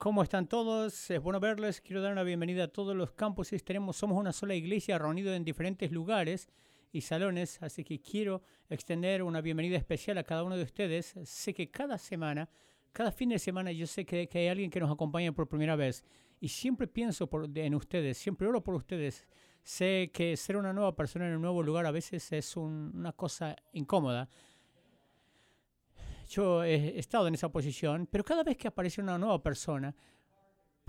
¿Cómo están todos? Es bueno verles. Quiero dar una bienvenida a todos los campuses. Tenemos, somos una sola iglesia reunida en diferentes lugares y salones, así que quiero extender una bienvenida especial a cada uno de ustedes. Sé que cada semana, cada fin de semana, yo sé que, que hay alguien que nos acompaña por primera vez y siempre pienso por, en ustedes, siempre oro por ustedes. Sé que ser una nueva persona en un nuevo lugar a veces es un, una cosa incómoda yo he estado en esa posición, pero cada vez que aparece una nueva persona,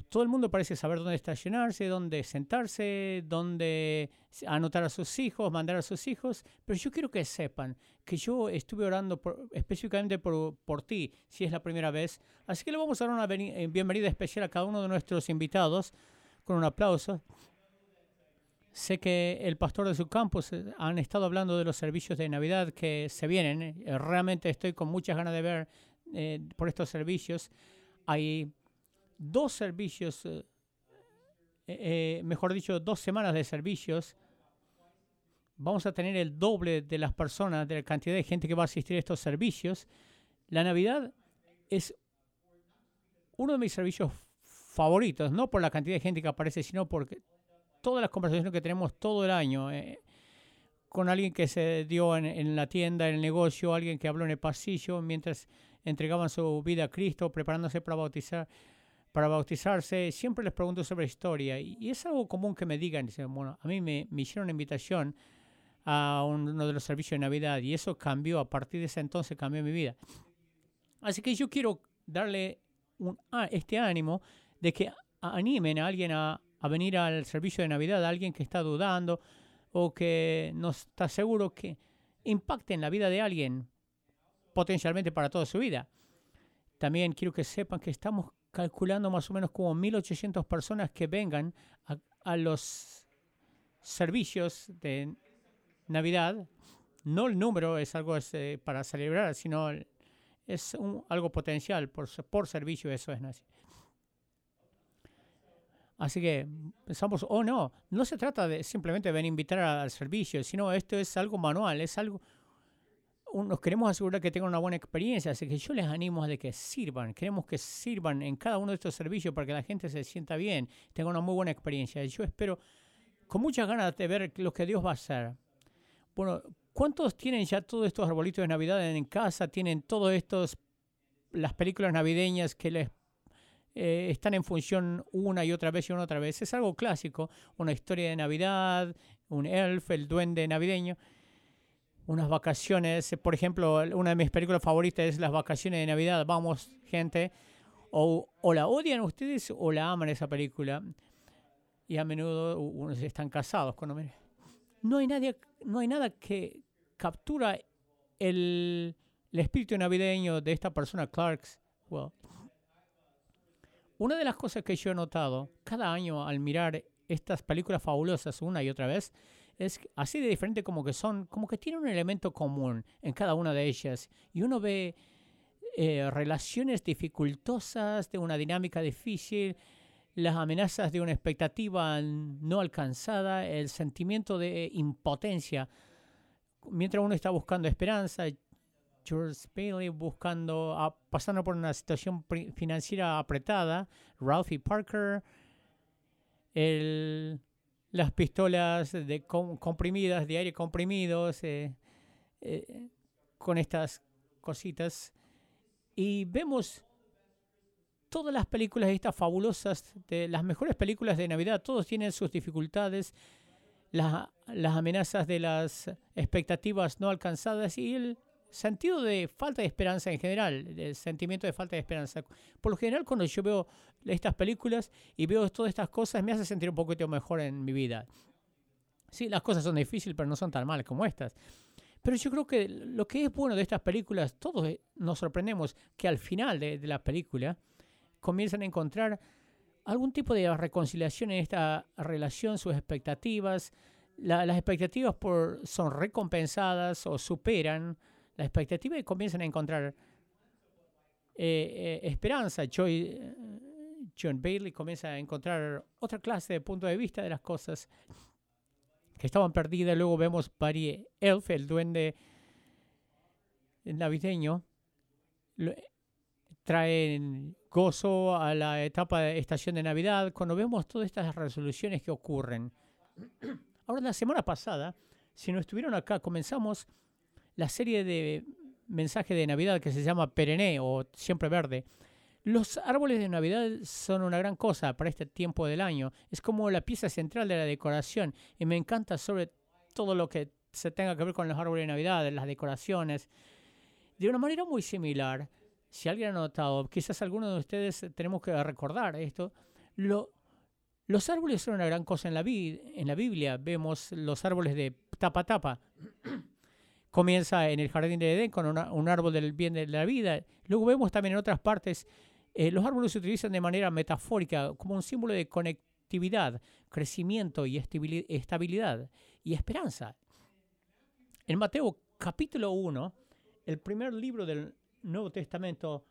todo el mundo parece saber dónde estacionarse, dónde sentarse, dónde anotar a sus hijos, mandar a sus hijos, pero yo quiero que sepan que yo estuve orando específicamente por, ti, si es la primera vez. Así que le vamos a dar una eh, bienvenida especial a cada uno de nuestros invitados con un aplauso. Sé que el pastor de su campus eh, han estado hablando de los servicios de Navidad que se vienen. Eh, realmente estoy con muchas ganas de ver eh, por estos servicios. Hay dos servicios, mejor dicho, dos semanas de servicios. Vamos a tener el doble de las personas, de la cantidad de gente que va a asistir a estos servicios. La Navidad es uno de mis servicios favoritos, no por la cantidad de gente que aparece, sino porque todas las conversaciones que tenemos todo el año, eh, con alguien que se dio en, la tienda, en el negocio, alguien que habló en el pasillo mientras entregaban su vida a Cristo, preparándose para bautizar para bautizarse, siempre les pregunto sobre historia y, es algo común que me digan, dicen, bueno, a mí me, hicieron una invitación a uno de los servicios de Navidad y eso cambió, a partir de ese entonces cambió mi vida. Así que yo quiero darle un, este ánimo de que animen a alguien a, a venir al servicio de Navidad alguien que está dudando o que no está seguro que impacte en la vida de alguien potencialmente para toda su vida. También quiero que sepan que estamos calculando más o menos como 1.800 personas que vengan a, los servicios de Navidad. No el número es algo eh, para celebrar, sino es algo potencial por, servicio, eso es. así. Así que pensamos, oh no, no se trata de simplemente venir a invitar al servicio, sino esto es algo manual, es algo, nos queremos asegurar que tengan una buena experiencia, así que yo les animo a que sirvan, queremos que sirvan en cada uno de estos servicios para que la gente se sienta bien, tenga una muy buena experiencia. Yo espero con muchas ganas de ver lo que Dios va a hacer. Bueno, ¿cuántos tienen ya todos estos arbolitos de Navidad en casa? ¿Tienen todos estos, las películas navideñas que les eh, están en función una y otra vez y una otra vez. Es algo clásico, una historia de Navidad, un elf, el duende navideño, unas vacaciones, por ejemplo, una de mis películas favoritas es Las vacaciones de Navidad. Vamos, gente, o, o la odian ustedes o la aman esa película. Y a menudo unos están casados cuando No hay, nadie, no hay nada que captura el, el espíritu navideño de esta persona, Clarks. Well, una de las cosas que yo he notado cada año al mirar estas películas fabulosas una y otra vez es así de diferente como que son, como que tienen un elemento común en cada una de ellas. Y uno ve eh, relaciones dificultosas, de una dinámica difícil, las amenazas de una expectativa no alcanzada, el sentimiento de impotencia. Mientras uno está buscando esperanza, George Bailey buscando, pasando por una situación financiera apretada, Ralphie Parker, el, las pistolas de comprimidas, de aire comprimidos, eh, eh, con estas cositas. Y vemos todas las películas estas fabulosas, las mejores películas de Navidad, todos tienen sus dificultades, las, las amenazas de las expectativas no alcanzadas y el sentido de falta de esperanza en general, el sentimiento de falta de esperanza. Por lo general, cuando yo veo estas películas y veo todas estas cosas, me hace sentir un poquito mejor en mi vida. Sí, las cosas son difíciles, pero no son tan malas como estas. Pero yo creo que lo que es bueno de estas películas, todos eh, nos sorprendemos que al final de, la película comienzan a encontrar algún tipo de reconciliación en esta relación, sus expectativas. las expectativas por, son recompensadas o superan la expectativa y comienzan a encontrar eh, eh, esperanza. Joy, eh, John Bailey comienza a encontrar otra clase de punto de vista de las cosas que estaban perdidas. Luego vemos Barry Elf, el duende navideño, traen gozo a la etapa de estación de Navidad, cuando vemos todas estas resoluciones que ocurren. Ahora, la semana pasada, si no estuvieron acá, comenzamos la serie de mensajes de Navidad que se llama Perené o Siempre Verde. Los árboles de Navidad son una gran cosa para este tiempo del año. Es como la pieza central de la decoración y me encanta sobre todo lo que se tenga que ver con los árboles de Navidad, las decoraciones. De una manera muy similar, si alguien ha notado, quizás alguno de ustedes tenemos que recordar esto, los árboles son una gran cosa en la, en la Biblia. Vemos los árboles de tapa tapa. Comienza en el jardín de Edén con un árbol del bien de la vida. Luego vemos también en otras partes, eh, los árboles se utilizan de manera metafórica como un símbolo de conectividad, crecimiento y estabilidad y esperanza. En Mateo capítulo 1, el primer libro del Nuevo Testamento,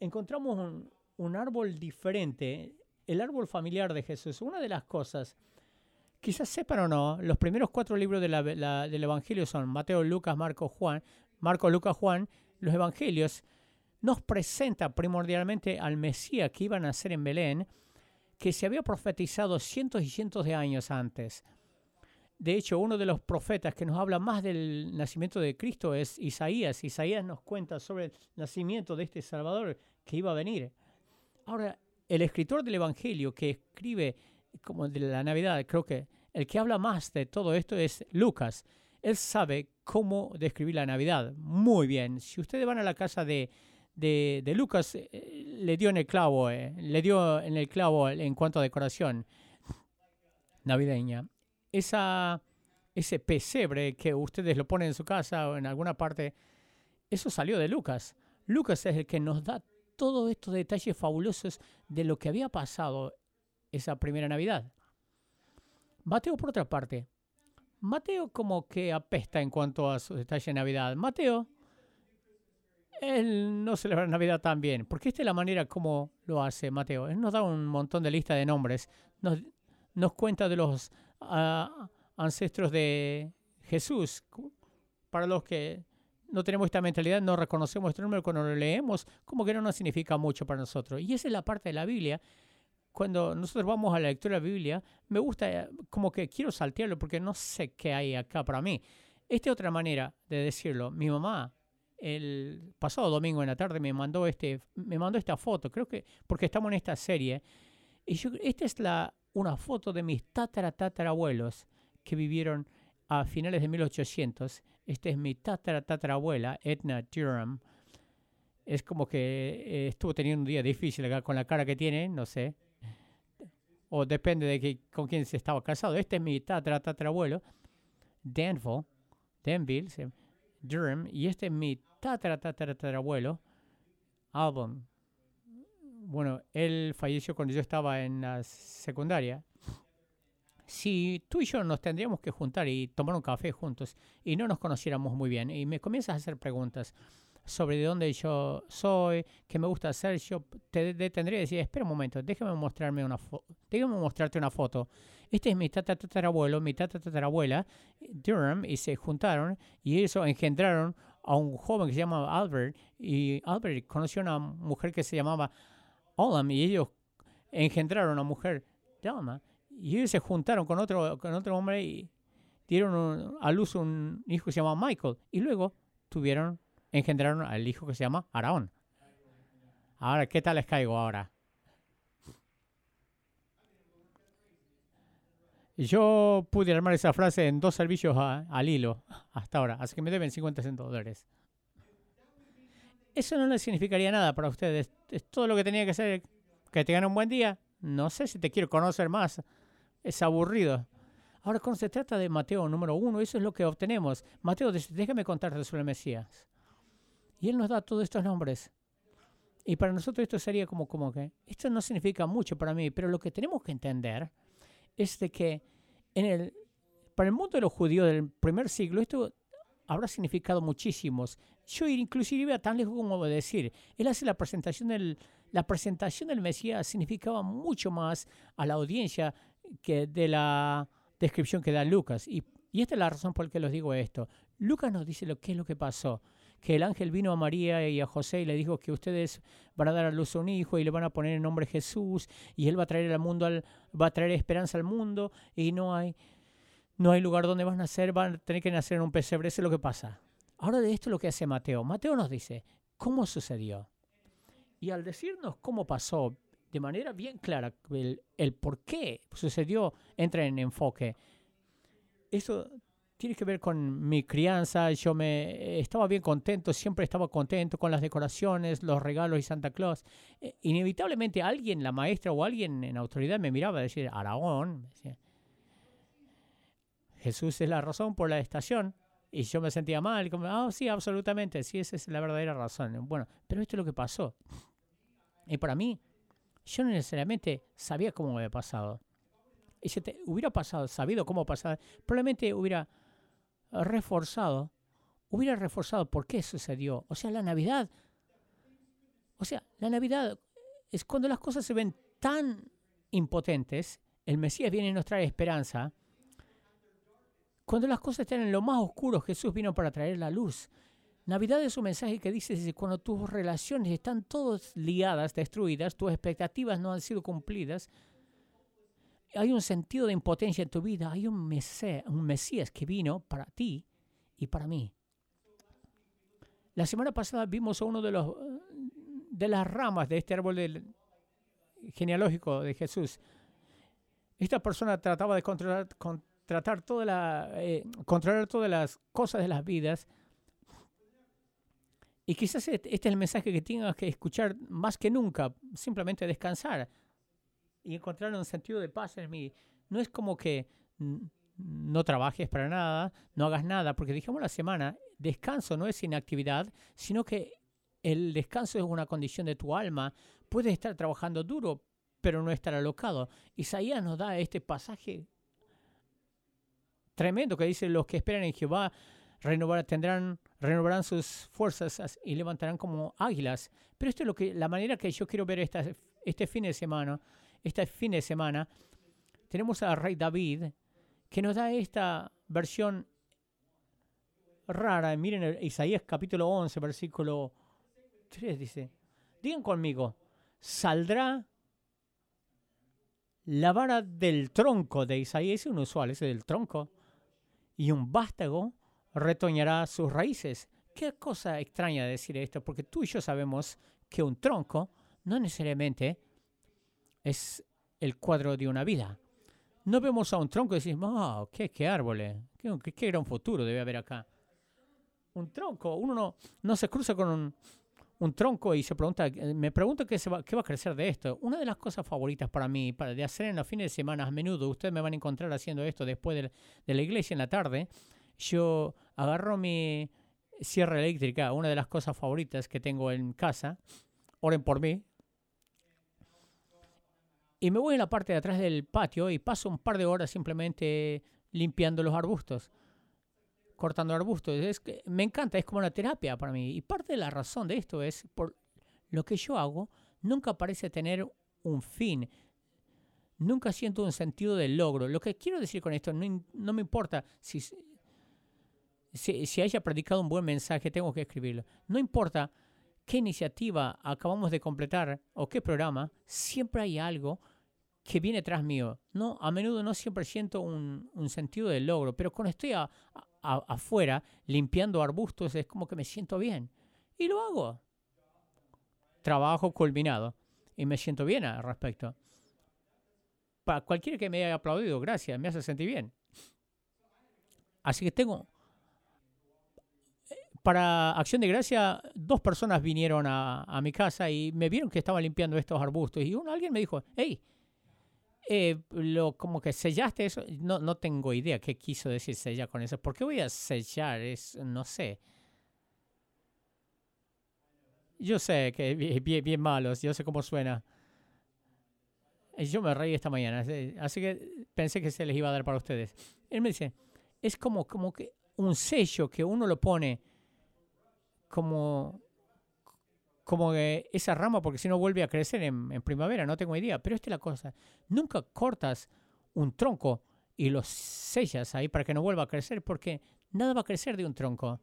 encontramos un, árbol diferente, el árbol familiar de Jesús. Una de las cosas, quizás sepan o no, los primeros cuatro libros de del Evangelio son Mateo, Lucas, Marcos, Juan, Marco, Lucas, Juan. Los Evangelios nos presenta primordialmente al Mesías que iba a nacer en Belén, que se había profetizado cientos y cientos de años antes. De hecho, uno de los profetas que nos habla más del nacimiento de Cristo es Isaías. Isaías nos cuenta sobre el nacimiento de este Salvador que iba a venir. Ahora, el escritor del Evangelio que escribe como de la Navidad, creo que el que habla más de todo esto es Lucas. Él sabe cómo describir la Navidad muy bien. Si ustedes van a la casa de, de, Lucas, eh, le dio en el clavo, eh, le dio en el clavo en cuanto a decoración navideña esa, ese pesebre que ustedes lo ponen en su casa o en alguna parte, eso salió de Lucas. Lucas es el que nos da todos estos detalles fabulosos de lo que había pasado esa primera Navidad. Mateo, por otra parte, Mateo como que apesta en cuanto a sus detalles de Navidad. Mateo, él no celebra Navidad tan bien, porque esta es la manera como lo hace Mateo. Él nos da un montón de lista de nombres, nos, nos cuenta de los ancestros de Jesús. Para los que no tenemos esta mentalidad, no reconocemos este número cuando lo leemos, como que no nos significa mucho para nosotros. Y esa es la parte de la Biblia. Cuando nosotros vamos a la lectura de la Biblia, me gusta, eh, como que quiero saltearlo porque no sé qué hay acá para mí. Esta otra manera de decirlo, mi mamá el pasado domingo en la tarde me mandó este me mandó esta foto, creo que porque estamos en esta serie y yo, esta es la una foto de mis tatara tatarabuelos que vivieron a finales de 1800. Esta es mi tatara tatarabuela, Edna Durham. Es como que eh, estuvo teniendo un día difícil acá con la cara que tiene, no sé. O depende de que, con quién se estaba casado. Este es mi tatara tatarabuelo, Danville, Danville, Durham. Y este es mi tatara tatarabuelo, Album bueno, él falleció cuando yo estaba en la secundaria. Si tú y yo nos tendríamos que juntar y tomar un café juntos y no nos conociéramos muy bien y me comienzas a hacer preguntas sobre de dónde yo soy, qué me gusta hacer, yo te detendría y decir, espera un momento, déjame mostrarme una déjame mostrarte una foto. Este es mi tatarabuelo, mi tatarabuela, Durham, y se juntaron y eso engendraron a un joven que se llama Albert y Albert conoció a una mujer que se llamaba Olam y ellos engendraron a una mujer, Delma, y ellos se juntaron con otro, con otro hombre y dieron a luz un hijo que se llama Michael. Y luego tuvieron, engendraron al hijo que se llama Araón. Ahora, ¿qué tal les caigo ahora? Yo pude armar esa frase en dos servicios al hilo hasta ahora, así que me deben 50 dólares. Eso no le significaría nada para ustedes. Es todo lo que tenía que hacer. Que tengan un buen día. No sé si te quiero conocer más. Es aburrido. Ahora, cuando se trata de Mateo número uno, eso es lo que obtenemos. Mateo déjame contarte sobre el Mesías. Y él nos da todos estos nombres. Y para nosotros esto sería como, como que, esto no significa mucho para mí, pero lo que tenemos que entender es de que en el, para el mundo de los judíos del primer siglo, esto habrá significado muchísimos. Yo inclusive iba tan lejos como decir, él hace la presentación del, la presentación del Mesías significaba mucho más a la audiencia que de la descripción que da Lucas. Y, esta es la razón por la que les digo esto. Lucas nos dice lo que es lo que pasó, que el ángel vino a María y a José y le dijo que ustedes van a dar a luz a un hijo y le van a poner el nombre Jesús y él va a traer al mundo al, va a traer esperanza al mundo y no hay no hay lugar donde van a nacer, van a tener que nacer en un pesebre, eso es lo que pasa. Ahora de esto es lo que hace Mateo. Mateo nos dice cómo sucedió. Y al decirnos cómo pasó de manera bien clara el, el por qué sucedió, entra en enfoque. Eso tiene que ver con mi crianza. Yo me estaba bien contento, siempre estaba contento con las decoraciones, los regalos y Santa Claus. Eh, inevitablemente alguien, la maestra o alguien en autoridad me miraba y decía, Aragón, Jesús es la razón por la estación. Y yo me sentía mal, como, ah, sí, absolutamente, sí, esa es la verdadera razón. Bueno, pero esto es lo que pasó. Y para mí, yo no necesariamente sabía cómo me había pasado. Y si te hubiera pasado, sabido cómo pasar, probablemente hubiera reforzado, hubiera reforzado por qué sucedió. O sea, la Navidad, o sea, la Navidad es cuando las cosas se ven tan impotentes, el Mesías viene y nos trae esperanza. Cuando las cosas están en lo más oscuro, Jesús vino para traer la luz. Navidad es un mensaje que dice cuando tus relaciones están todas liadas, destruidas, tus expectativas no han sido cumplidas, hay un sentido de impotencia en tu vida, hay un, mesías, un Mesías que vino para ti y para mí. La semana pasada vimos a uno de los de las ramas de este árbol genealógico de Jesús. Esta persona trataba de controlar, tratar toda la, eh, controlar todas las cosas de las vidas. Y quizás este, este es el mensaje que tengas que escuchar más que nunca, simplemente descansar y encontrar un sentido de paz en mí. No es como que no trabajes para nada, no hagas nada, porque dijimos la semana, descanso no es inactividad, sino que el descanso es una condición de tu alma. Puedes estar trabajando duro, pero no estar alocado. Isaías nos da este pasaje tremendo que dice, los que esperan en Jehová renovar, tendrán, renovarán sus fuerzas y levantarán como águilas. Pero esto es lo que, la manera que yo quiero ver esta, este fin de semana este fin de semana, tenemos al rey David, que nos da esta versión rara. Miren Isaías capítulo 11, versículo 3 dice, digan conmigo, saldrá la vara del tronco de Isaías, es usual, ese del tronco, y un vástago retoñará sus raíces. Qué cosa extraña decir esto, porque tú y yo sabemos que un tronco no necesariamente es el cuadro de una vida. No vemos a un tronco y decimos, oh, qué, qué árboles, qué, qué, gran futuro debe haber acá. Un tronco, uno no, no se cruza con un, un, tronco y se pregunta, me pregunto qué, va, qué va a crecer de esto. Una de las cosas favoritas para mí, para de hacer en los fines de semana a menudo, ustedes me van a encontrar haciendo esto después de, de la iglesia en la tarde, yo agarro mi sierra eléctrica, una de las cosas favoritas que tengo en casa, oren por mí, y me voy en la parte de atrás del patio y paso un par de horas simplemente limpiando los arbustos, cortando arbustos. Es que me encanta, es como una terapia para mí. Y parte de la razón de esto es por lo que yo hago nunca parece tener un fin. Nunca siento un sentido de logro. Lo que quiero decir con esto, no, no me importa si, si, si haya predicado un buen mensaje, tengo que escribirlo. No importa qué iniciativa acabamos de completar o qué programa, siempre hay algo que viene tras mío. No, a menudo no siempre siento un, sentido de logro, pero cuando estoy afuera limpiando arbustos es como que me siento bien. Y lo hago. Trabajo culminado. Y me siento bien al respecto. Para cualquiera que me haya aplaudido, gracias, me hace sentir bien. Así que tengo... Para Acción de Gracia, dos personas vinieron a, a mi casa y me vieron que estaba limpiando estos arbustos. Y uno, alguien me dijo, hey, eh, lo, como que sellaste eso, no, no tengo idea qué quiso decir sellar con eso. ¿Por qué voy a sellar? Es, no sé. Yo sé que bien, bien malos, yo sé cómo suena. Yo me reí esta mañana, así que pensé que se les iba a dar para ustedes. Él me dice, es como, como que un sello que uno lo pone como como esa rama, porque si no vuelve a crecer en, primavera, no tengo idea. Pero esta es la cosa. Nunca cortas un tronco y lo sellas ahí para que no vuelva a crecer, porque nada va a crecer de un tronco.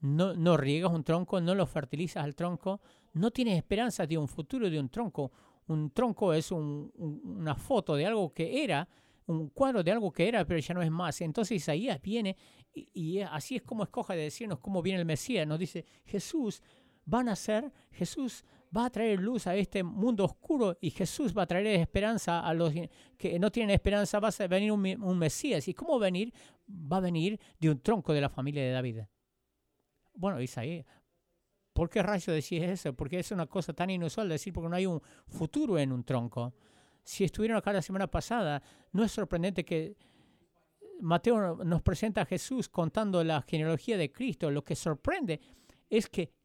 no, no riegas un tronco, no lo fertilizas al tronco, no tienes esperanza de un futuro de un tronco. Un tronco es una foto de algo que era, un cuadro de algo que era, pero ya no es más. Entonces Isaías viene y, y así es como escoja de decirnos cómo viene el Mesías. Nos dice, Jesús va a nacer, Jesús va a traer luz a este mundo oscuro y Jesús va a traer esperanza a los que no tienen esperanza. Va a venir un, un Mesías. ¿Y cómo venir? Va a venir de un tronco de la familia de David. Bueno, Isaías, ¿por qué rayo decís eso? Porque es una cosa tan inusual decir porque no hay un futuro en un tronco. Si estuvieron acá la semana pasada, no es sorprendente que Mateo nos presenta a Jesús contando la genealogía de Cristo. Lo que sorprende es que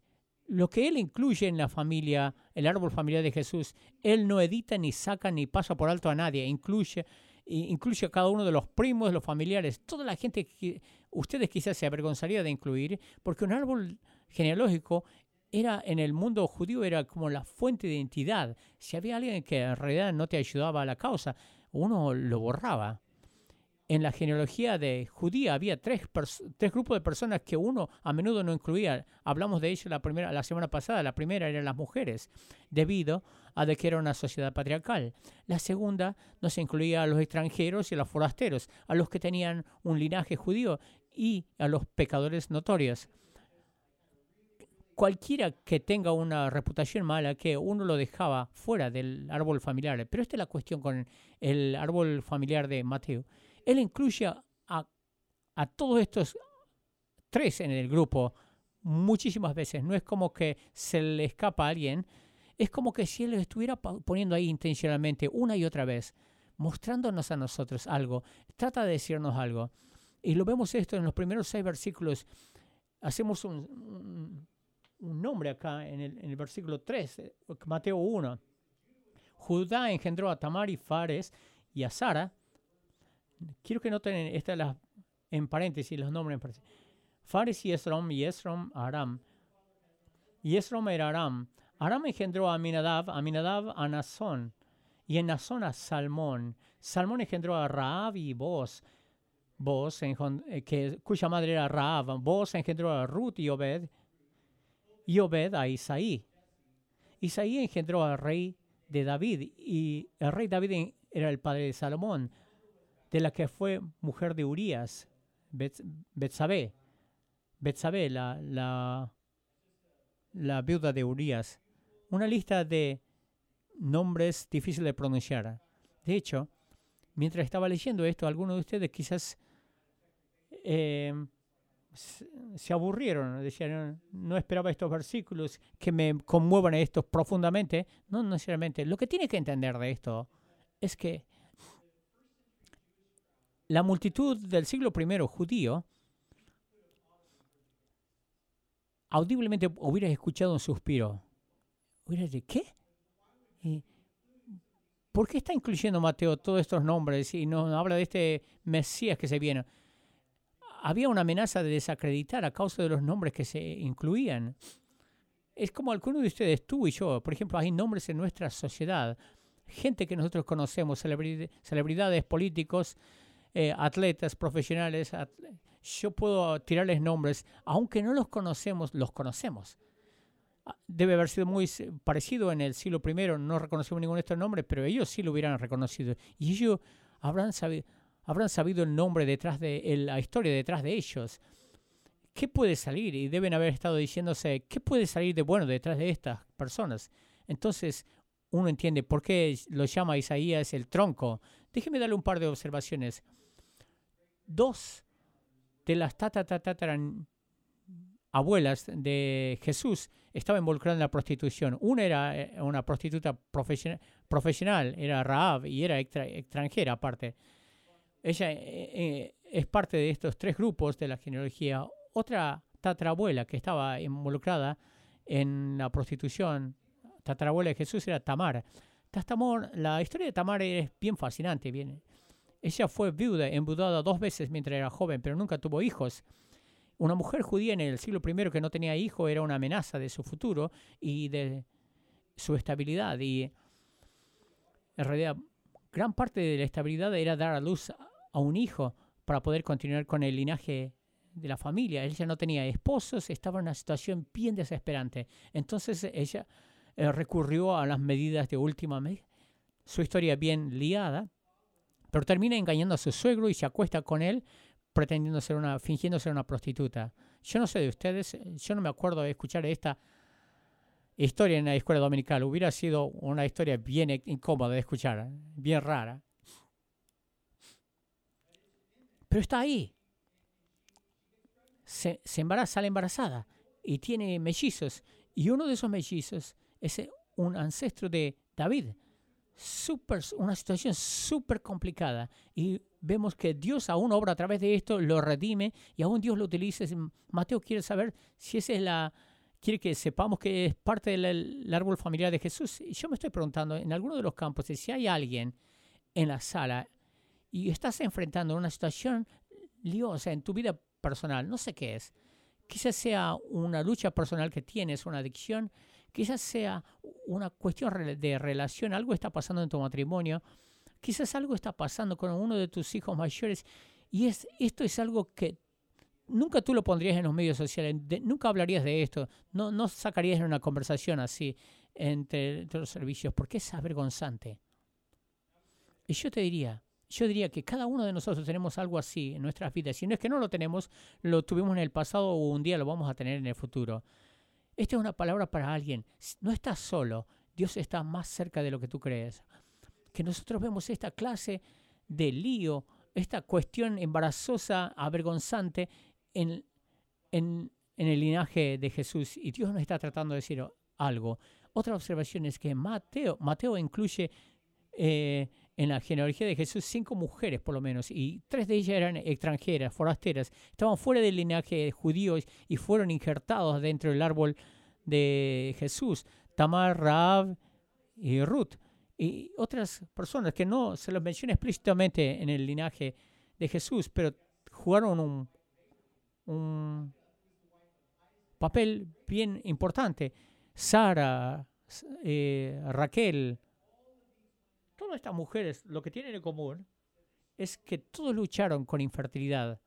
lo que él incluye en la familia, el árbol familiar de Jesús, él no edita ni saca ni pasa por alto a nadie, incluye, incluye a cada uno de los primos, los familiares, toda la gente que ustedes quizás se avergonzaría de incluir, porque un árbol genealógico era en el mundo judío era como la fuente de identidad. Si había alguien que en realidad no te ayudaba a la causa, uno lo borraba en la genealogía de judía había tres, tres grupos de personas que uno a menudo no incluía. Hablamos de ello la, primera, la semana pasada. La primera eran las mujeres, debido a que era una sociedad patriarcal. La segunda no se incluía a los extranjeros y a los forasteros, a los que tenían un linaje judío y a los pecadores notorios. Cualquiera que tenga una reputación mala, que uno lo dejaba fuera del árbol familiar. Pero esta es la cuestión con el árbol familiar de Mateo él incluye a, a todos estos tres en el grupo muchísimas veces. No es como que se le escapa a alguien, es como que si él lo estuviera poniendo ahí intencionalmente una y otra vez, mostrándonos a nosotros algo, trata de decirnos algo. Y lo vemos esto en los primeros seis versículos. Hacemos un, un, nombre acá en el, en el, versículo 3, eh, Mateo 1. Judá engendró a Tamar y Fares y a Sara, quiero que noten esta las, en paréntesis los nombres. Fares y Esrom y Esrom Aram. Y Esrom era Aram. Aram engendró a Aminadab, Aminadab a Nazón. Y en Nazón a Salmón. Salmón engendró a Raab y Boz. Boz, eh, que, cuya madre era Raab. Boz engendró a Ruth y Obed. Y Obed a Isaí. Isaí engendró al rey de David. Y el rey David era el padre de Salomón de la que fue mujer de Urias, Betsabé. Betsabé, la, la, la viuda de Urias. Una lista de nombres difíciles de pronunciar. De hecho, mientras estaba leyendo esto, algunos de ustedes quizás eh, se aburrieron, decían, no esperaba estos versículos que me conmuevan estos profundamente. No necesariamente. Lo que tiene que entender de esto es que la multitud del siglo I judío audiblemente hubiera escuchado un suspiro. Hubiera dicho, ¿qué? ¿Por qué está incluyendo Mateo todos estos nombres y no habla de este Mesías que se viene? Había una amenaza de desacreditar a causa de los nombres que se incluían. Es como alguno de ustedes, tú y yo, por ejemplo, hay nombres en nuestra sociedad, gente que nosotros conocemos, celebridades políticos, eh, atletas profesionales, yo puedo tirarles nombres, aunque no los conocemos, los conocemos. Ah, debe haber sido muy parecido en el siglo I, no reconocemos ninguno de estos nombres, pero ellos sí lo hubieran reconocido. Y ellos habrán sabido, habrán sabido el nombre detrás de la historia detrás de ellos. ¿Qué puede salir? Y deben haber estado diciéndose, ¿qué puede salir de bueno detrás de estas personas? Entonces, uno entiende por qué lo llama Isaías el tronco. Déjeme darle un par de observaciones dos de las abuelas de Jesús estaban involucradas en la prostitución. Una era eh, una prostituta profesional, era Raab y era extranjera aparte. Ella eh, eh, es parte de estos tres grupos de la genealogía. Otra tatarabuela que estaba involucrada en la prostitución, tatarabuela de Jesús, era Tamar. la historia de Tamar es bien fascinante, ella fue viuda, embudada dos veces mientras era joven, pero nunca tuvo hijos. Una mujer judía en el siglo I que no tenía hijo era una amenaza de su futuro y de su estabilidad. Y en realidad, gran parte de la estabilidad era dar a luz a un hijo para poder continuar con el linaje de la familia. Ella no tenía esposos, estaba en una situación bien desesperante. Entonces ella eh, recurrió a las medidas de última. Su historia bien liada, pero termina engañando a su suegro y se acuesta con él pretendiendo ser una, fingiendo ser una prostituta. Yo no sé de ustedes, yo no me acuerdo de escuchar esta historia en la escuela dominical. Hubiera sido una historia bien incómoda de escuchar, bien rara. Pero está ahí. Se, embaraza, sale embarazada y tiene mellizos. Y uno de esos mellizos es un ancestro de David. Super, una situación súper complicada. Y vemos que Dios aún obra a través de esto, lo redime y aún Dios lo utiliza. Mateo quiere saber si esa es la, quiere que sepamos que es parte del árbol familiar de Jesús. Y yo me estoy preguntando, en alguno de los campos, si hay alguien en la sala y estás enfrentando una situación liosa en tu vida personal, no sé qué es. Quizás sea una lucha personal que tienes, una adicción, quizás sea una cuestión de relación, algo está pasando en tu matrimonio, quizás algo está pasando con uno de tus hijos mayores y es, esto es algo que nunca tú lo pondrías en los medios sociales, nunca hablarías de esto, no, no sacarías una conversación así entre, los servicios, porque es avergonzante. Y yo te diría, yo diría que cada uno de nosotros tenemos algo así en nuestras vidas. Si no es que no lo tenemos, lo tuvimos en el pasado o un día lo vamos a tener en el futuro. Esta es una palabra para alguien. No estás solo. Dios está más cerca de lo que tú crees. Que nosotros vemos esta clase de lío, esta cuestión embarazosa, avergonzante, en, el linaje de Jesús y Dios nos está tratando de decir algo. Otra observación es que Mateo, Mateo incluye eh, en la genealogía de Jesús cinco mujeres por lo menos y tres de ellas eran extranjeras, forasteras, estaban fuera del linaje judío y fueron injertados dentro del árbol de Jesús, Tamar, Raab y Ruth y otras personas que no se los menciona explícitamente en el linaje de Jesús, pero jugaron un un papel bien importante. Sara, eh, Raquel, todas estas mujeres lo que tienen en común es que todos lucharon con infertilidad.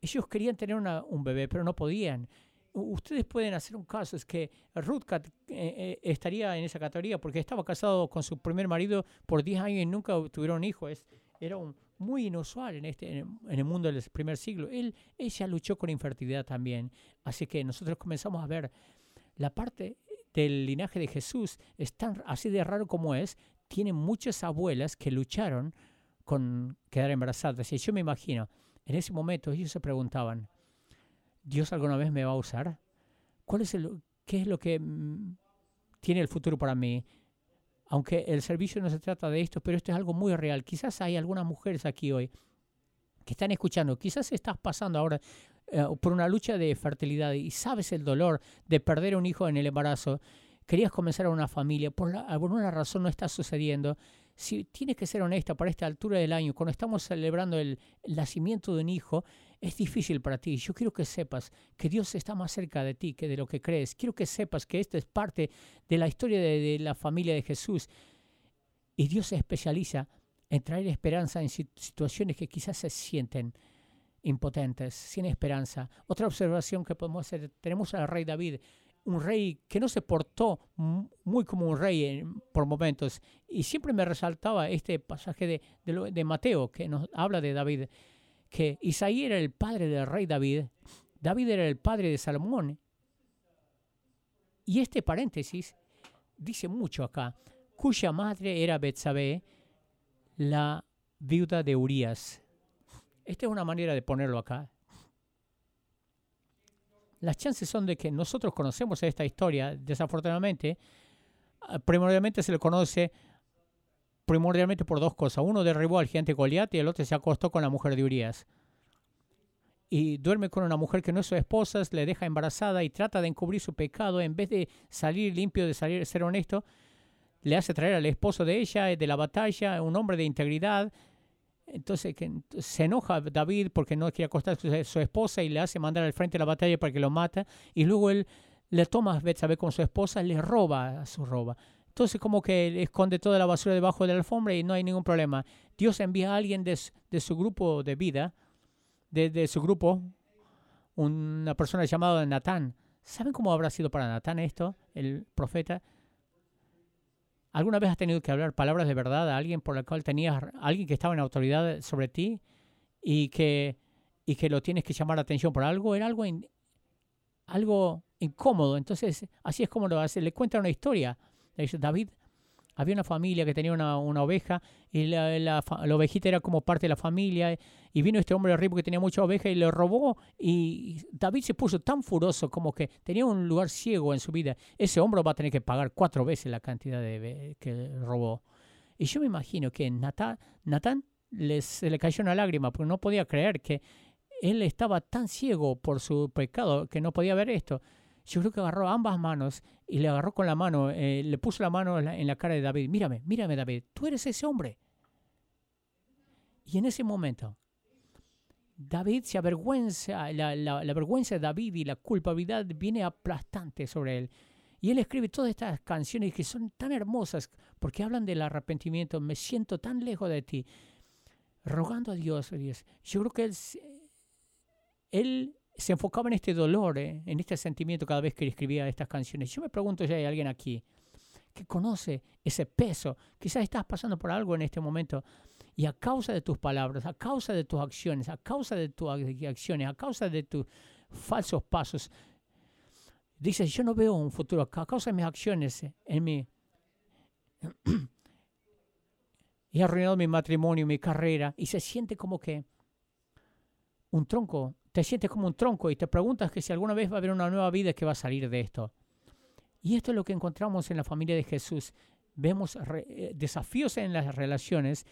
Ellos querían tener un bebé, pero no podían. Ustedes pueden hacer un caso, es que Ruth eh, eh, estaría en esa categoría porque estaba casado con su primer marido por 10 años y nunca tuvieron hijos. era un, muy inusual en, este, en el mundo del primer siglo. Él, ella luchó con infertilidad también. Así que nosotros comenzamos a ver la parte del linaje de Jesús, es tan así de raro como es, tiene muchas abuelas que lucharon con quedar embarazadas. Y yo me imagino, en ese momento ellos se preguntaban, ¿Dios alguna vez me va a usar? ¿Cuál es el, ¿Qué es lo que mm, tiene el futuro para mí? aunque el servicio no se trata de esto, pero esto es algo muy real. Quizás hay algunas mujeres aquí hoy que están escuchando, quizás estás pasando ahora eh, por una lucha de fertilidad y sabes el dolor de perder un hijo en el embarazo, querías comenzar una familia, por alguna razón no está sucediendo. Si tienes que ser honesta para esta altura del año, cuando estamos celebrando el nacimiento de un hijo, es difícil para ti. Yo quiero que sepas que Dios está más cerca de ti que de lo que crees. Quiero que sepas que esto es parte de la historia de, la familia de Jesús. Y Dios se especializa en traer esperanza en situaciones que quizás se sienten impotentes, sin esperanza. Otra observación que podemos hacer, tenemos al rey David, un rey que no se portó muy como un rey por momentos. Y siempre me resaltaba este pasaje de, de, de Mateo que nos habla de David que Isaí era el padre del rey David, David era el padre de Salomón. Y este paréntesis dice mucho acá, cuya madre era Betsabé, la viuda de Urías. Esta es una manera de ponerlo acá. Las chances son de que nosotros conocemos esta historia, desafortunadamente, ah, primordialmente se le conoce primordialmente por dos cosas. Uno derribó al gigante Goliat y el otro se acostó con la mujer de Urias. Y duerme con una mujer que no es su esposa, le deja embarazada y trata de encubrir su pecado. En vez de salir limpio, de salir, ser honesto, le hace traer al esposo de ella, de la batalla, un hombre de integridad. Entonces se enoja David porque no quiere acostar a su, esposa y le hace mandar al frente de la batalla para que lo mate. Y luego él le toma a Betsabé con su esposa, le roba su roba. Entonces como que esconde toda la basura debajo de la alfombra y no hay ningún problema. Dios envía a alguien de, su grupo de vida, de, su grupo, una persona llamada Natán. ¿Saben cómo habrá sido para Natán esto, el profeta? ¿Alguna vez has tenido que hablar palabras de verdad a alguien por la cual tenías, alguien que estaba en autoridad sobre ti y que, y que lo tienes que llamar la atención por algo? Era algo, algo incómodo. Entonces, así es como lo hace. Le cuenta una historia. Le dice, David, había una familia que tenía una, oveja y la, la, ovejita era como parte de la familia y vino este hombre rico que tenía mucha oveja y le robó y David se puso tan furioso como que tenía un lugar ciego en su vida. Ese hombre va a tener que pagar cuatro veces la cantidad de que robó. Y yo me imagino que Natán, Natán se le cayó una lágrima porque no podía creer que él estaba tan ciego por su pecado que no podía ver esto. Yo creo que agarró ambas manos y le agarró con la mano, eh, le puso la mano en la, cara de David. Mírame, mírame David, tú eres ese hombre. Y en ese momento, David se avergüenza, la, la, vergüenza de David y la culpabilidad viene aplastante sobre él. Y él escribe todas estas canciones que son tan hermosas porque hablan del arrepentimiento. Me siento tan lejos de ti, rogando a Dios. Dios. Yo creo que él, él se enfocaba en este dolor, eh, en este sentimiento cada vez que escribía estas canciones. Yo me pregunto si hay alguien aquí que conoce ese peso. Quizás estás pasando por algo en este momento y a causa de tus palabras, a causa de tus acciones, a causa de tus acciones, a causa de tus falsos pasos, dices, yo no veo un futuro a causa de mis acciones en mi... he arruinado mi matrimonio, mi carrera, y se siente como que un tronco te sientes como un tronco y te preguntas que si alguna vez va a haber una nueva vida que va a salir de esto. Y esto es lo que encontramos en la familia de Jesús. Vemos eh, desafíos en las relaciones,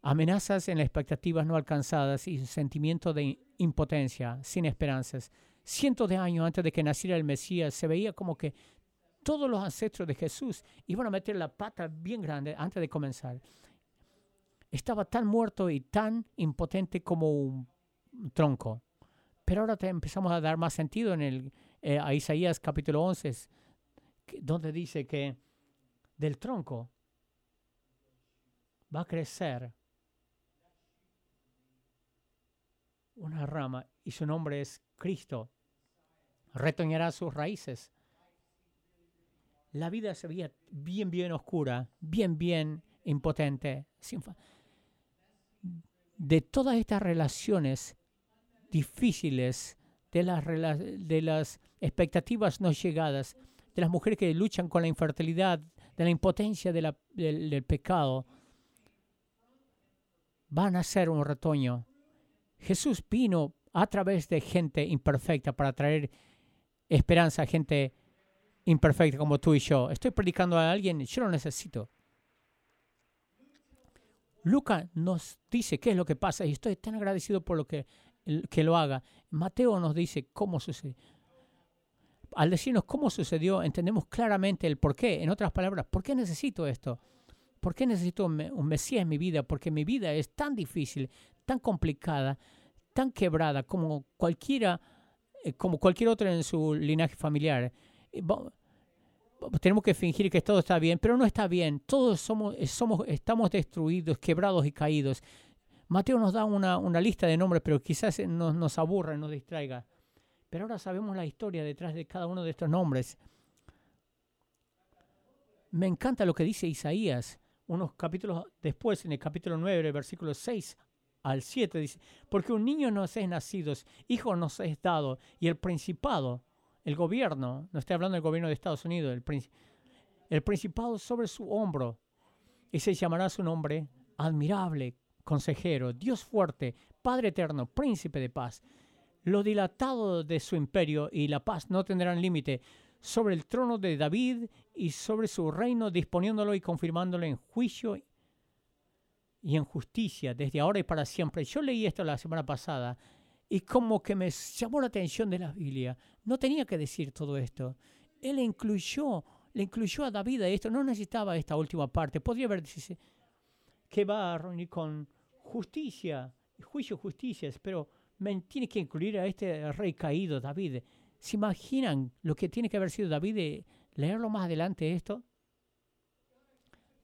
amenazas en las expectativas no alcanzadas y sentimiento de impotencia, sin esperanzas. Cientos de años antes de que naciera el Mesías, se veía como que todos los ancestros de Jesús iban a meter la pata bien grande antes de comenzar. Estaba tan muerto y tan impotente como un tronco. Pero ahora te empezamos a dar más sentido en el, eh, a Isaías capítulo 11, donde dice que del tronco va a crecer una rama y su nombre es Cristo. Retoñará sus raíces. La vida se veía bien, bien oscura, bien, bien impotente. De todas estas relaciones difíciles, de las, de las expectativas no llegadas, de las mujeres que luchan con la infertilidad, de la impotencia de del, pecado, van a ser un retoño. Jesús vino a través de gente imperfecta para traer esperanza a gente imperfecta como tú y yo. Estoy predicando a alguien, yo lo necesito. Lucas nos dice qué es lo que pasa y estoy tan agradecido por lo que que lo haga. Mateo nos dice cómo sucedió. Al decirnos cómo sucedió, entendemos claramente el por qué. En otras palabras, ¿por qué necesito esto? ¿Por qué necesito un Mesías en mi vida? Porque mi vida es tan difícil, tan complicada, tan quebrada como cualquiera, eh, como cualquier otro en su linaje familiar. Tenemos que fingir que todo está bien, pero no está bien. Todos somos, somos, estamos destruidos, quebrados y caídos. Mateo nos da una, lista de nombres, pero quizás nos, nos aburra, nos distraiga. Pero ahora sabemos la historia detrás de cada uno de estos nombres. Me encanta lo que dice Isaías, unos capítulos después, en el capítulo 9, versículo 6 al 7, dice, porque un niño nos es nacido, hijo nos es dado, y el principado, el gobierno, no estoy hablando del gobierno de Estados Unidos, el, el principado sobre su hombro, y se llamará su nombre admirable, consejero, Dios fuerte, Padre eterno, príncipe de paz. Lo dilatado de su imperio y la paz no tendrán límite sobre el trono de David y sobre su reino, disponiéndolo y confirmándolo en juicio y en justicia desde ahora y para siempre. Yo leí esto la semana pasada y como que me llamó la atención de la Biblia. No tenía que decir todo esto. Él incluyó, le incluyó a David a esto. No necesitaba esta última parte. Podría haber que va a reunir con justicia, juicio, justicias, pero me tiene que incluir a este rey caído, David. ¿Se imaginan lo que tiene que haber sido David leerlo más adelante esto?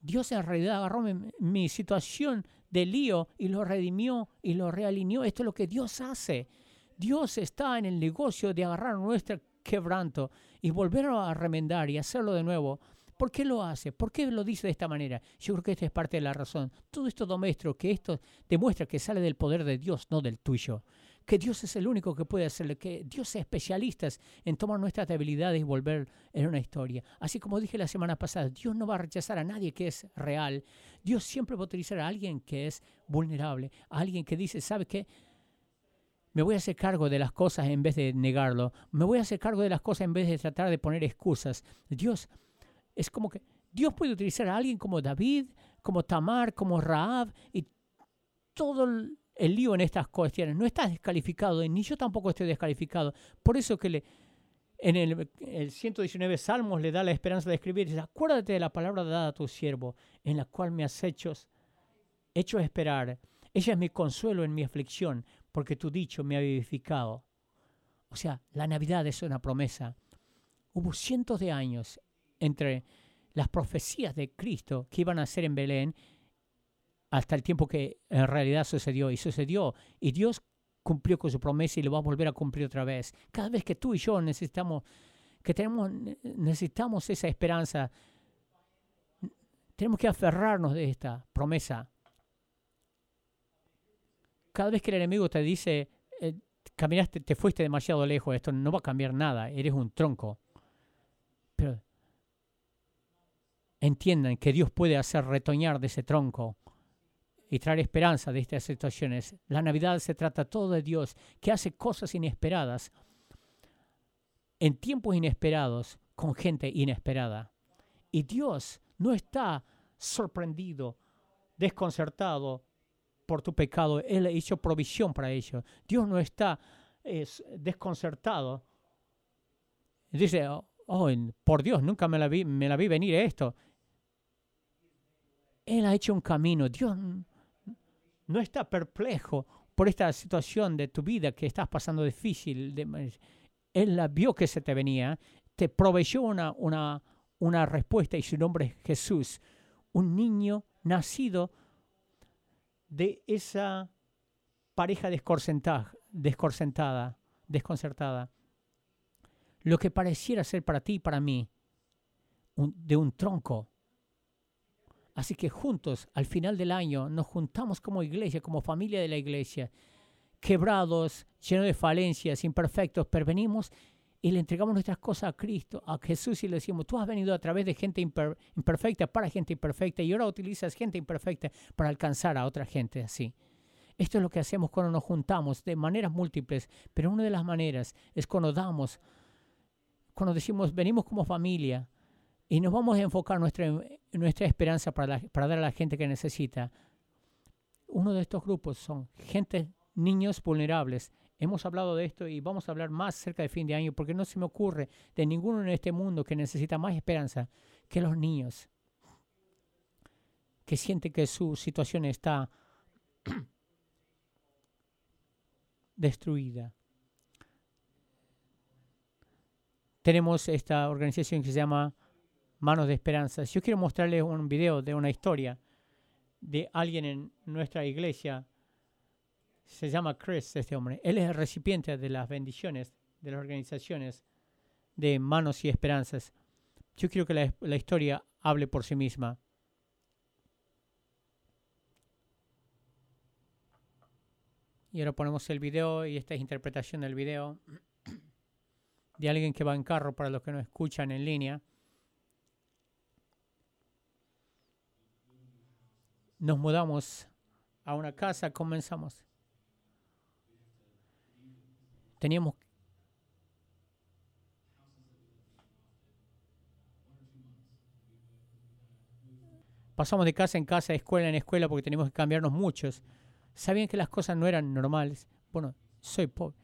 Dios en realidad agarró mi, mi situación de lío y lo redimió y lo realineó. Esto es lo que Dios hace. Dios está en el negocio de agarrar nuestro quebranto y volverlo a remendar y hacerlo de nuevo. ¿Por qué lo hace? ¿Por qué lo dice de esta manera? Yo creo que esta es parte de la razón. Todo esto demuestra que esto demuestra que sale del poder de Dios, no del tuyo. Que Dios es el único que puede hacerlo, que Dios es especialista en tomar nuestras debilidades y volver en una historia. Así como dije la semana pasada, Dios no va a rechazar a nadie que es real. Dios siempre va a utilizar a alguien que es vulnerable, a alguien que dice, ¿sabe qué? Me voy a hacer cargo de las cosas en vez de negarlo. Me voy a hacer cargo de las cosas en vez de tratar de poner excusas. Dios es como que Dios puede utilizar a alguien como David, como Tamar, como Raab y todo el, lío en estas cuestiones. No estás descalificado, ni yo tampoco estoy descalificado. Por eso que le, en el, el 119 Salmos le da la esperanza de escribir, dice, acuérdate de la palabra dada a tu siervo, en la cual me has hecho, hecho esperar. Ella es mi consuelo en mi aflicción, porque tu dicho me ha vivificado. O sea, la Navidad es una promesa. Hubo cientos de años entre las profecías de Cristo que iban a ser en Belén hasta el tiempo que en realidad sucedió y sucedió. Y Dios cumplió con su promesa y lo va a volver a cumplir otra vez. Cada vez que tú y yo necesitamos, que tenemos, necesitamos esa esperanza, tenemos que aferrarnos de esta promesa. Cada vez que el enemigo te dice, eh, caminaste, te fuiste demasiado lejos, esto no va a cambiar nada, eres un tronco. Pero entiendan que Dios puede hacer retoñar de ese tronco y traer esperanza de estas situaciones. La Navidad se trata todo de Dios, que hace cosas inesperadas en tiempos inesperados con gente inesperada. Y Dios no está sorprendido, desconcertado por tu pecado. Él hizo provisión para ello. Dios no está desconcertado. Dice, oh, por Dios, nunca me la vi, me la vi venir esto. Él ha hecho un camino. Dios no está perplejo por esta situación de tu vida que estás pasando difícil. Él vio que se te venía, te proveyó una, una, una respuesta y su nombre es Jesús, un niño nacido de esa pareja desconcertada, desconcertada. Lo que pareciera ser para ti y para mí de un tronco Así que juntos, al final del año, nos juntamos como iglesia, como familia de la iglesia, quebrados, llenos de falencias, imperfectos, pero venimos y le entregamos nuestras cosas a Cristo, a Jesús y le decimos, tú has venido a través de gente imperfecta para gente imperfecta y ahora utilizas gente imperfecta para alcanzar a otra gente así. Esto es lo que hacemos cuando nos juntamos de maneras múltiples, pero una de las maneras es cuando damos, cuando decimos, venimos como familia, y nos vamos a enfocar nuestra, nuestra esperanza para, dar a la gente que necesita. Uno de estos grupos son gente, niños vulnerables. Hemos hablado de esto y vamos a hablar más cerca de fin de año porque no se me ocurre de ninguno en este mundo que necesita más esperanza que los niños que siente que su situación está destruida. Tenemos esta organización que se llama manos de esperanza. Yo quiero mostrarles un video de una historia de alguien en nuestra iglesia. Se llama Chris, este hombre. Él es el recipiente de las bendiciones de las organizaciones de manos y esperanzas. Yo quiero que la, la historia hable por sí misma. Y ahora ponemos el video y esta es interpretación del video de alguien que va en carro para los que no escuchan en línea. Nos mudamos a una casa, comenzamos. Teníamos Pasamos de casa en casa, de escuela en escuela, porque teníamos que cambiarnos muchos. Sabían que las cosas no eran normales. Bueno, soy pobre.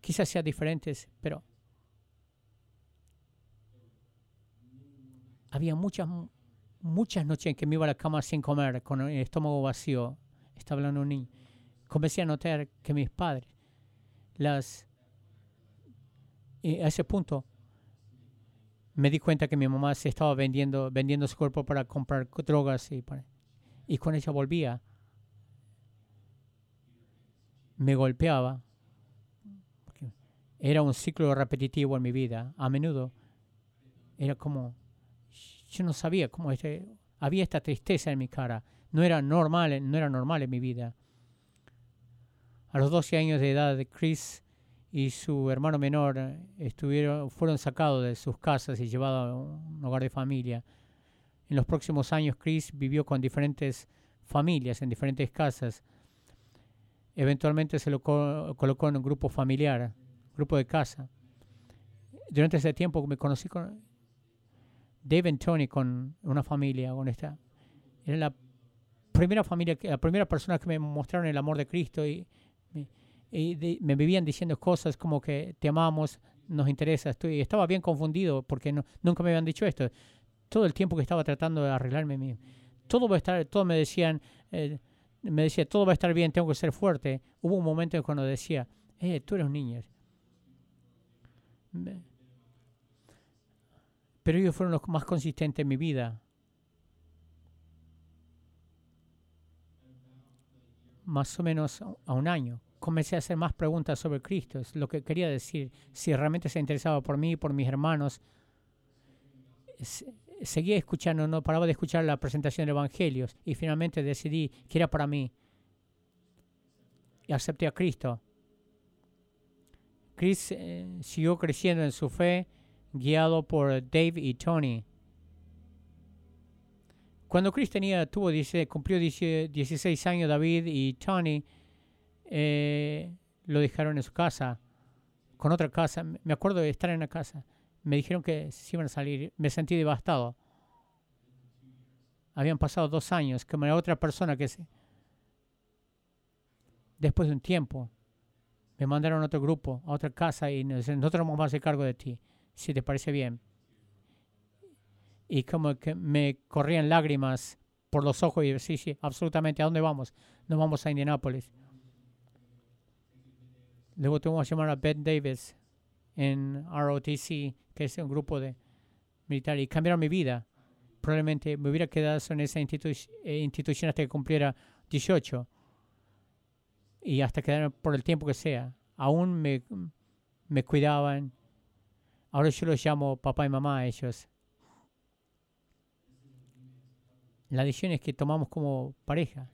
Quizás sean diferentes, pero había muchas muchas noches en que me iba a la cama sin comer, con el estómago vacío, estaba hablando un niño, comencé a notar que mis padres, las, a ese punto, me di cuenta que mi mamá se estaba vendiendo, vendiendo su cuerpo para comprar drogas y, y cuando ella volvía, me golpeaba. Era un ciclo repetitivo en mi vida. A menudo era como, yo no sabía cómo este, había esta tristeza en mi cara. No era normal, no era normal en mi vida. A los 12 años de edad, Chris y su hermano menor estuvieron, fueron sacados de sus casas y llevados a un hogar de familia. En los próximos años, Chris vivió con diferentes familias en diferentes casas. Eventualmente se lo colocó en un grupo familiar, grupo de casa. Durante ese tiempo me conocí con Dave y Tony, con una familia, con esta. Era la primera familia, la primera persona que me mostraron el amor de Cristo y y me vivían diciendo cosas como que te amamos, nos interesa. Estoy, estaba bien confundido porque nunca me habían dicho esto. Todo el tiempo que estaba tratando de arreglarme, todo va a estar, todo me decían, eh, me decía, todo va a estar bien, tengo que ser fuerte. Hubo un momento cuando decía, eh, tú eres un niño. Pero ellos fueron los más consistentes en mi vida. Más o menos a un año comencé a hacer más preguntas sobre Cristo, es lo que quería decir, si realmente se interesaba por mí, por mis hermanos. Seguía escuchando, no paraba de escuchar la presentación de evangelios y finalmente decidí que era para mí. Y acepté a Cristo. Chris eh, siguió creciendo en su fe, guiado por Dave y Tony. Cuando Chris tenía, tuvo, cumplió 16 años, David y Tony eh, lo dejaron en su casa, con otra casa. Me acuerdo de estar en la casa. Me dijeron que se iban a salir. Me sentí devastado. Habían pasado dos años, que era otra persona que se... Después de un tiempo, me mandaron a otro grupo, a otra casa y nosotros vamos a hacer cargo de ti, si te parece bien. Y como que me corrían lágrimas por los ojos y sí, sí, absolutamente, ¿a dónde vamos? Nos vamos a Indianápolis. Luego tuvimos que llamar a Ben Davis en ROTC, que es un grupo de militares, y cambiaron mi vida. Probablemente me hubiera quedado en esa eh, institución hasta que cumpliera 18 y hasta quedar por el tiempo que sea. Aún me, me cuidaban. Ahora yo los llamo papá y mamá a ellos. La decisión es que tomamos como pareja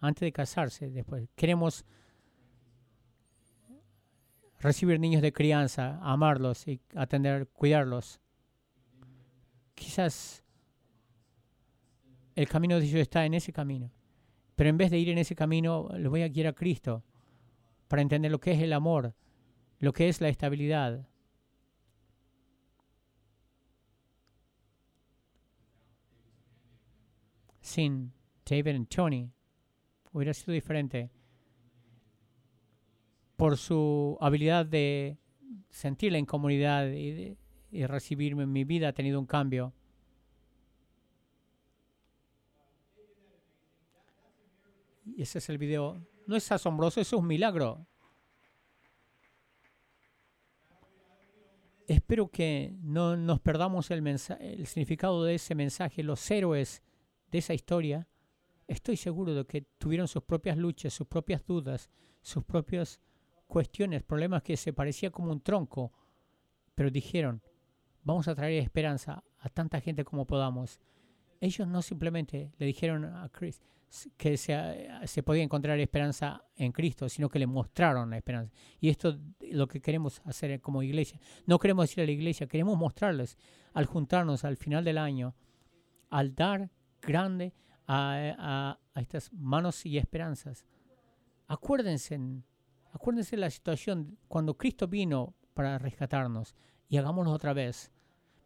antes de casarse. Después queremos recibir niños de crianza, amarlos y atender, cuidarlos. Quizás el camino de Dios está en ese camino. Pero en vez de ir en ese camino, les voy a guiar a Cristo para entender lo que es el amor, lo que es la estabilidad. Sin David y Tony hubiera sido diferente por su habilidad de sentir la incomodidad y, y recibirme en mi vida ha tenido un cambio. Y ese es el video. No es asombroso, es un milagro. Espero que no nos perdamos el, el significado de ese mensaje. Los héroes de esa historia, estoy seguro de que tuvieron sus propias luchas, sus propias dudas, sus propios cuestiones, problemas que se parecía como un tronco, pero dijeron, vamos a traer esperanza a tanta gente como podamos. Ellos no simplemente le dijeron a Chris que se, se podía encontrar esperanza en Cristo, sino que le mostraron la esperanza. Y esto es lo que queremos hacer como iglesia. No queremos decir a la iglesia, queremos mostrarles al juntarnos al final del año, al dar grande a, estas manos y esperanzas. Acuérdense Acuérdense de la situación cuando Cristo vino para rescatarnos y hagámoslo otra vez.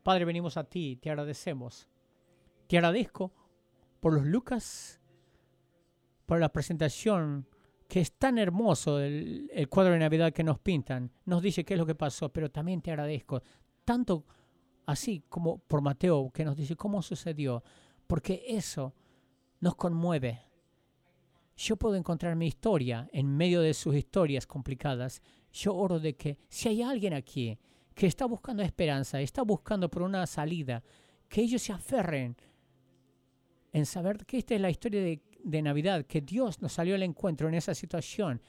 Padre, venimos a ti, te agradecemos. Te agradezco por los Lucas, por la presentación que es tan hermoso el, el, cuadro de Navidad que nos pintan. Nos dice qué es lo que pasó, pero también te agradezco, tanto así como por Mateo, que nos dice cómo sucedió, porque eso nos conmueve yo puedo encontrar mi historia en medio de sus historias complicadas. Yo oro de que si hay alguien aquí que está buscando esperanza, está buscando por una salida, que ellos se aferren en saber que esta es la historia de, Navidad, que Dios nos salió al encuentro en esa situación,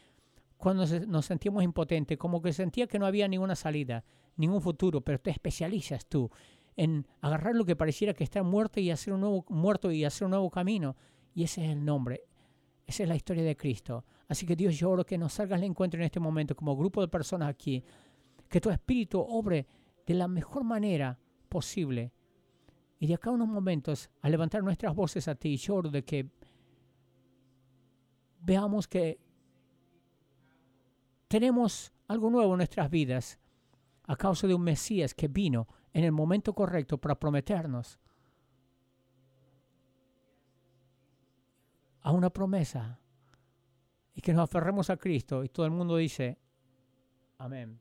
cuando nos sentíamos impotentes, como que sentía que no había ninguna salida, ningún futuro, pero te especializas tú en agarrar lo que pareciera que está muerto y hacer un nuevo muerto y hacer un nuevo camino. Y ese es el nombre. Esa es la historia de Cristo. Así que Dios, yo oro que nos salgas al encuentro en este momento como grupo de personas aquí. Que tu espíritu obre de la mejor manera posible. Y de acá a unos momentos, a levantar nuestras voces a ti, yo oro de que veamos que tenemos algo nuevo en nuestras vidas a causa de un Mesías que vino en el momento correcto para prometernos a una promesa y que nos aferremos a Cristo y todo el mundo dice, amén.